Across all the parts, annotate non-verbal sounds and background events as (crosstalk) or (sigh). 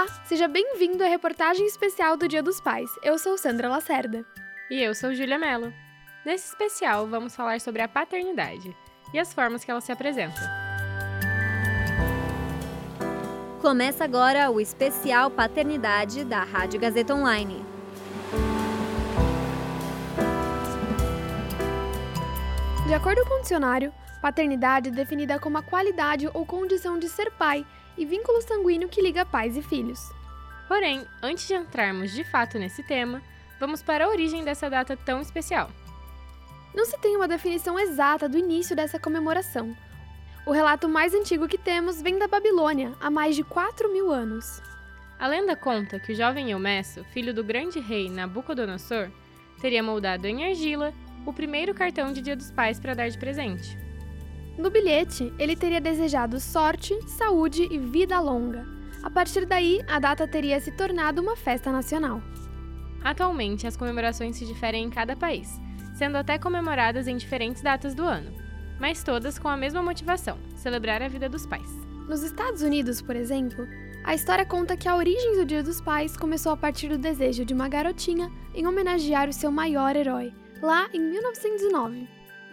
Olá, seja bem-vindo à reportagem especial do Dia dos Pais. Eu sou Sandra Lacerda. E eu sou Júlia Mello. Nesse especial, vamos falar sobre a paternidade e as formas que ela se apresenta. Começa agora o especial Paternidade da Rádio Gazeta Online. De acordo com o dicionário, paternidade é definida como a qualidade ou condição de ser pai e vínculo sanguíneo que liga pais e filhos. Porém, antes de entrarmos de fato nesse tema, vamos para a origem dessa data tão especial. Não se tem uma definição exata do início dessa comemoração. O relato mais antigo que temos vem da Babilônia, há mais de 4 mil anos. A lenda conta que o jovem Eumesso, filho do grande rei Nabucodonosor, teria moldado em argila o primeiro cartão de Dia dos Pais para dar de presente. No bilhete, ele teria desejado sorte, saúde e vida longa. A partir daí, a data teria se tornado uma festa nacional. Atualmente, as comemorações se diferem em cada país, sendo até comemoradas em diferentes datas do ano, mas todas com a mesma motivação: celebrar a vida dos pais. Nos Estados Unidos, por exemplo, a história conta que a origem do Dia dos Pais começou a partir do desejo de uma garotinha em homenagear o seu maior herói, lá em 1909.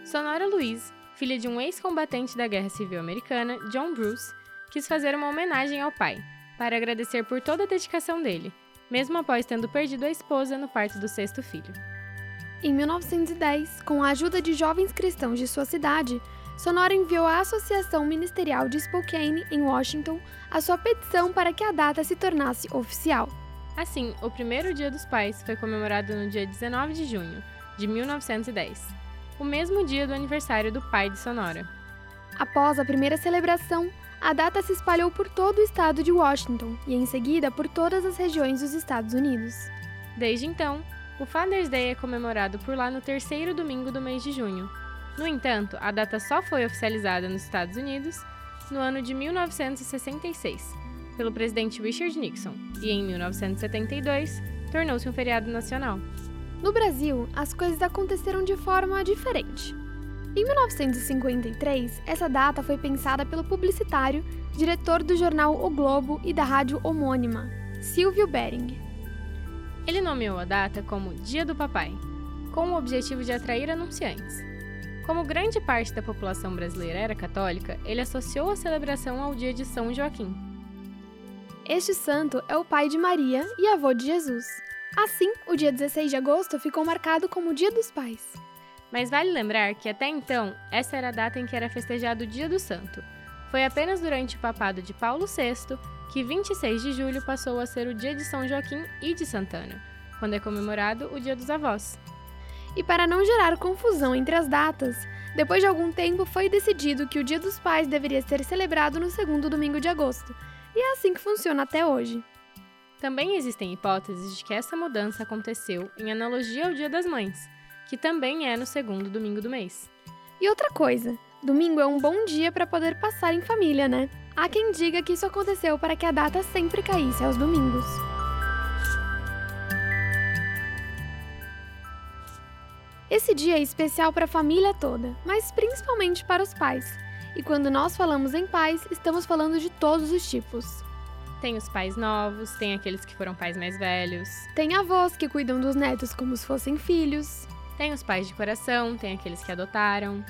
Sonora Louise filha de um ex-combatente da Guerra Civil Americana, John Bruce, quis fazer uma homenagem ao pai, para agradecer por toda a dedicação dele, mesmo após tendo perdido a esposa no parto do sexto filho. Em 1910, com a ajuda de jovens cristãos de sua cidade, Sonora enviou à Associação Ministerial de Spokane, em Washington, a sua petição para que a data se tornasse oficial. Assim, o primeiro Dia dos Pais foi comemorado no dia 19 de junho de 1910 o mesmo dia do aniversário do pai de Sonora. Após a primeira celebração, a data se espalhou por todo o estado de Washington e, em seguida, por todas as regiões dos Estados Unidos. Desde então, o Father's Day é comemorado por lá no terceiro domingo do mês de junho. No entanto, a data só foi oficializada nos Estados Unidos no ano de 1966, pelo presidente Richard Nixon, e em 1972 tornou-se um feriado nacional. No Brasil, as coisas aconteceram de forma diferente. Em 1953, essa data foi pensada pelo publicitário, diretor do jornal O Globo e da rádio homônima, Silvio Bering. Ele nomeou a data como Dia do Papai, com o objetivo de atrair anunciantes. Como grande parte da população brasileira era católica, ele associou a celebração ao dia de São Joaquim. Este santo é o pai de Maria e avô de Jesus. Assim, o dia 16 de agosto ficou marcado como o Dia dos Pais. Mas vale lembrar que até então, essa era a data em que era festejado o Dia do Santo. Foi apenas durante o papado de Paulo VI que 26 de julho passou a ser o dia de São Joaquim e de Santana, quando é comemorado o Dia dos Avós. E para não gerar confusão entre as datas, depois de algum tempo foi decidido que o Dia dos Pais deveria ser celebrado no segundo domingo de agosto. E é assim que funciona até hoje. Também existem hipóteses de que essa mudança aconteceu em analogia ao Dia das Mães, que também é no segundo domingo do mês. E outra coisa, domingo é um bom dia para poder passar em família, né? Há quem diga que isso aconteceu para que a data sempre caísse aos domingos. Esse dia é especial para a família toda, mas principalmente para os pais. E quando nós falamos em pais, estamos falando de todos os tipos. Tem os pais novos, tem aqueles que foram pais mais velhos. Tem avós que cuidam dos netos como se fossem filhos. Tem os pais de coração, tem aqueles que adotaram.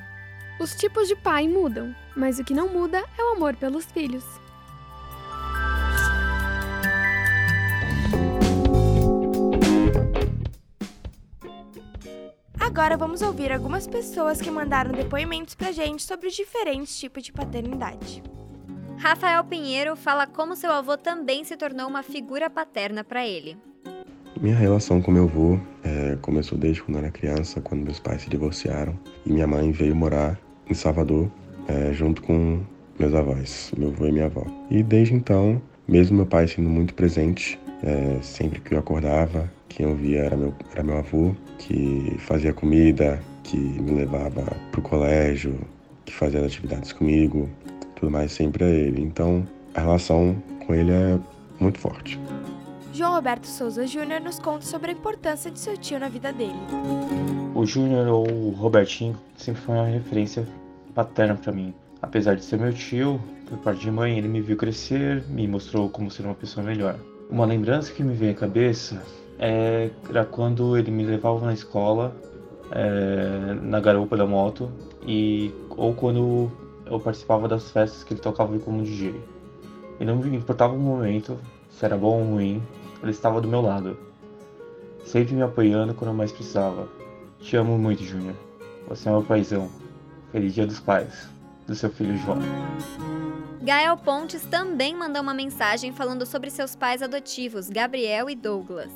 Os tipos de pai mudam, mas o que não muda é o amor pelos filhos. Agora vamos ouvir algumas pessoas que mandaram depoimentos pra gente sobre os diferentes tipos de paternidade. Rafael Pinheiro fala como seu avô também se tornou uma figura paterna para ele. Minha relação com meu avô é, começou desde quando era criança, quando meus pais se divorciaram e minha mãe veio morar em Salvador é, junto com meus avós, meu avô e minha avó. E desde então, mesmo meu pai sendo muito presente, é, sempre que eu acordava, quem eu via era meu, era meu avô, que fazia comida, que me levava para o colégio, que fazia atividades comigo, tudo mais sempre é ele. Então a relação com ele é muito forte. João Roberto Souza Júnior nos conta sobre a importância de seu tio na vida dele. O Júnior ou o Robertinho sempre foi uma referência paterna para mim. Apesar de ser meu tio, por parte de mãe, ele me viu crescer, me mostrou como ser uma pessoa melhor. Uma lembrança que me vem à cabeça é, era quando ele me levava na escola, é, na garupa da moto, e ou quando eu participava das festas que ele tocava como DJ. E não me importava o momento, se era bom ou ruim, ele estava do meu lado, sempre me apoiando quando eu mais precisava. Te amo muito, Júnior. Você é meu paizão. Feliz Dia dos Pais, do seu filho João. Gael Pontes também mandou uma mensagem falando sobre seus pais adotivos, Gabriel e Douglas.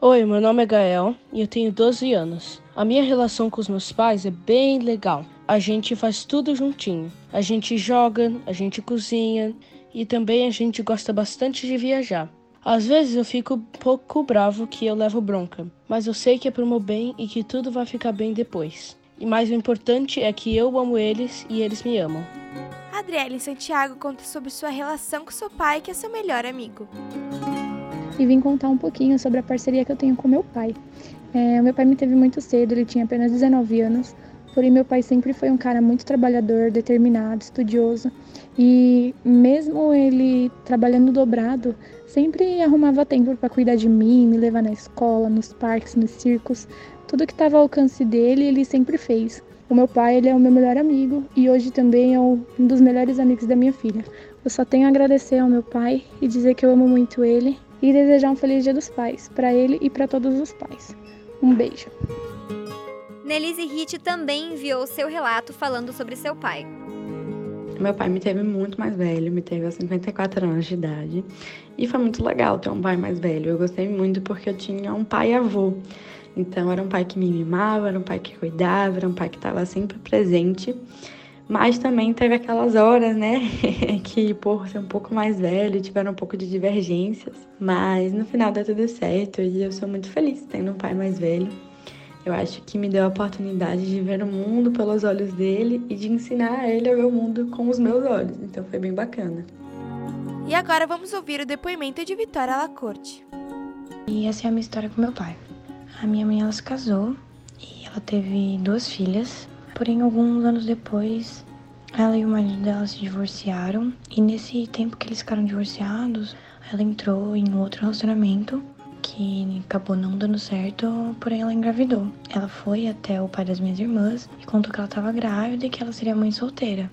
Oi, meu nome é Gael e eu tenho 12 anos. A minha relação com os meus pais é bem legal. A gente faz tudo juntinho. A gente joga, a gente cozinha e também a gente gosta bastante de viajar. Às vezes eu fico um pouco bravo que eu levo bronca, mas eu sei que é pro meu bem e que tudo vai ficar bem depois. E mais o importante é que eu amo eles e eles me amam. Adriele Santiago conta sobre sua relação com seu pai, que é seu melhor amigo. E vim contar um pouquinho sobre a parceria que eu tenho com meu pai. É, meu pai me teve muito cedo, ele tinha apenas 19 anos, porém meu pai sempre foi um cara muito trabalhador, determinado, estudioso. E mesmo ele trabalhando dobrado, sempre arrumava tempo para cuidar de mim, me levar na escola, nos parques, nos circos. Tudo que estava ao alcance dele, ele sempre fez. O meu pai, ele é o meu melhor amigo e hoje também é um dos melhores amigos da minha filha. Eu só tenho a agradecer ao meu pai e dizer que eu amo muito ele e desejar um feliz Dia dos Pais para ele e para todos os pais. Um beijo. Nelise Ritt também enviou seu relato falando sobre seu pai. Meu pai me teve muito mais velho, me teve aos 54 anos de idade. E foi muito legal ter um pai mais velho. Eu gostei muito porque eu tinha um pai avô. Então era um pai que me mimava, era um pai que cuidava, era um pai que estava sempre presente. Mas também teve aquelas horas, né, (laughs) que por ser um pouco mais velho, tiveram um pouco de divergências. Mas no final deu tudo certo e eu sou muito feliz tendo um pai mais velho. Eu acho que me deu a oportunidade de ver o mundo pelos olhos dele e de ensinar a ele a ver o mundo com os meus olhos. Então foi bem bacana. E agora vamos ouvir o depoimento de Vitória Lacorte. E essa é a minha história com meu pai. A minha mãe ela se casou e ela teve duas filhas. Porém, alguns anos depois, ela e o marido dela se divorciaram. E nesse tempo que eles ficaram divorciados, ela entrou em outro relacionamento que acabou não dando certo, porém ela engravidou. Ela foi até o pai das minhas irmãs e contou que ela estava grávida e que ela seria mãe solteira.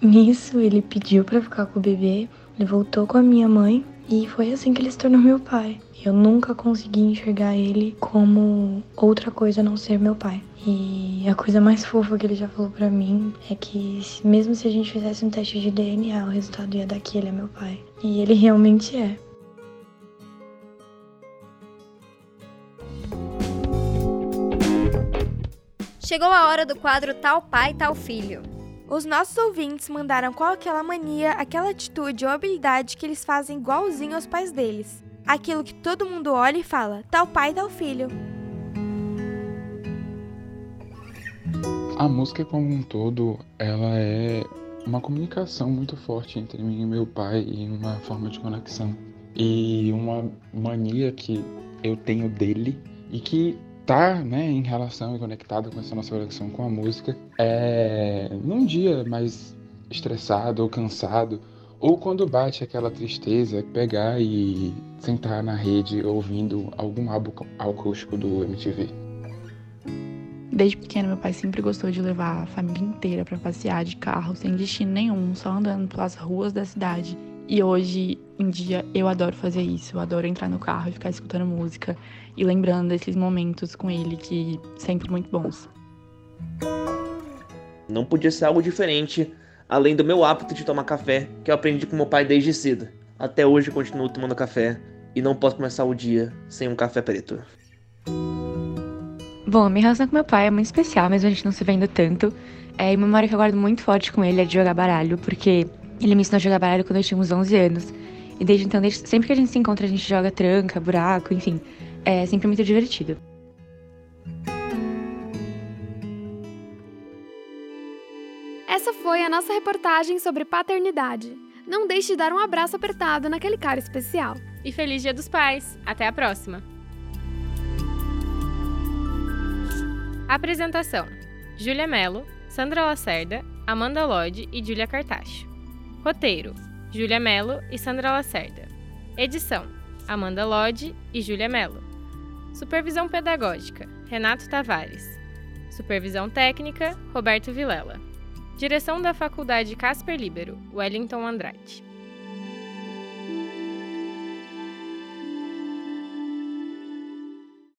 Nisso, ele pediu para ficar com o bebê, ele voltou com a minha mãe e foi assim que ele se tornou meu pai. Eu nunca consegui enxergar ele como outra coisa a não ser meu pai. E a coisa mais fofa que ele já falou para mim é que mesmo se a gente fizesse um teste de DNA, o resultado ia dar que ele é meu pai. E ele realmente é. Chegou a hora do quadro Tal Pai, Tal Filho. Os nossos ouvintes mandaram qual aquela mania, aquela atitude ou habilidade que eles fazem igualzinho aos pais deles. Aquilo que todo mundo olha e fala, tal pai, tal filho. A música como um todo, ela é uma comunicação muito forte entre mim e meu pai e uma forma de conexão. E uma mania que eu tenho dele e que tá né, em relação e conectado com essa nossa conexão com a música é num dia mais estressado ou cansado ou quando bate aquela tristeza pegar e sentar na rede ouvindo algum álbum acústico do MTV. Desde pequeno, meu pai sempre gostou de levar a família inteira para passear de carro, sem destino nenhum, só andando pelas ruas da cidade. E hoje em dia eu adoro fazer isso, eu adoro entrar no carro e ficar escutando música e lembrando desses momentos com ele que sempre muito bons. Não podia ser algo diferente, além do meu hábito de tomar café, que eu aprendi com meu pai desde cedo. Até hoje eu continuo tomando café e não posso começar o dia sem um café preto. Bom, a minha relação com meu pai é muito especial, mesmo a gente não se vendo tanto. É, e uma memória que eu guardo muito forte com ele é de jogar baralho, porque ele me ensinou a jogar baralho quando eu tinha uns 11 anos. E desde então, desde, sempre que a gente se encontra, a gente joga tranca, buraco, enfim. É sempre muito divertido. Essa foi a nossa reportagem sobre paternidade. Não deixe de dar um abraço apertado naquele cara especial. E feliz Dia dos Pais! Até a próxima! Apresentação: Júlia Mello, Sandra Lacerda, Amanda Lodge e Júlia Cartacho. Roteiro: Júlia Mello e Sandra Lacerda. Edição: Amanda Lodge e Júlia Mello. Supervisão pedagógica: Renato Tavares. Supervisão técnica: Roberto Vilela. Direção da Faculdade Casper Libero, Wellington Andrade.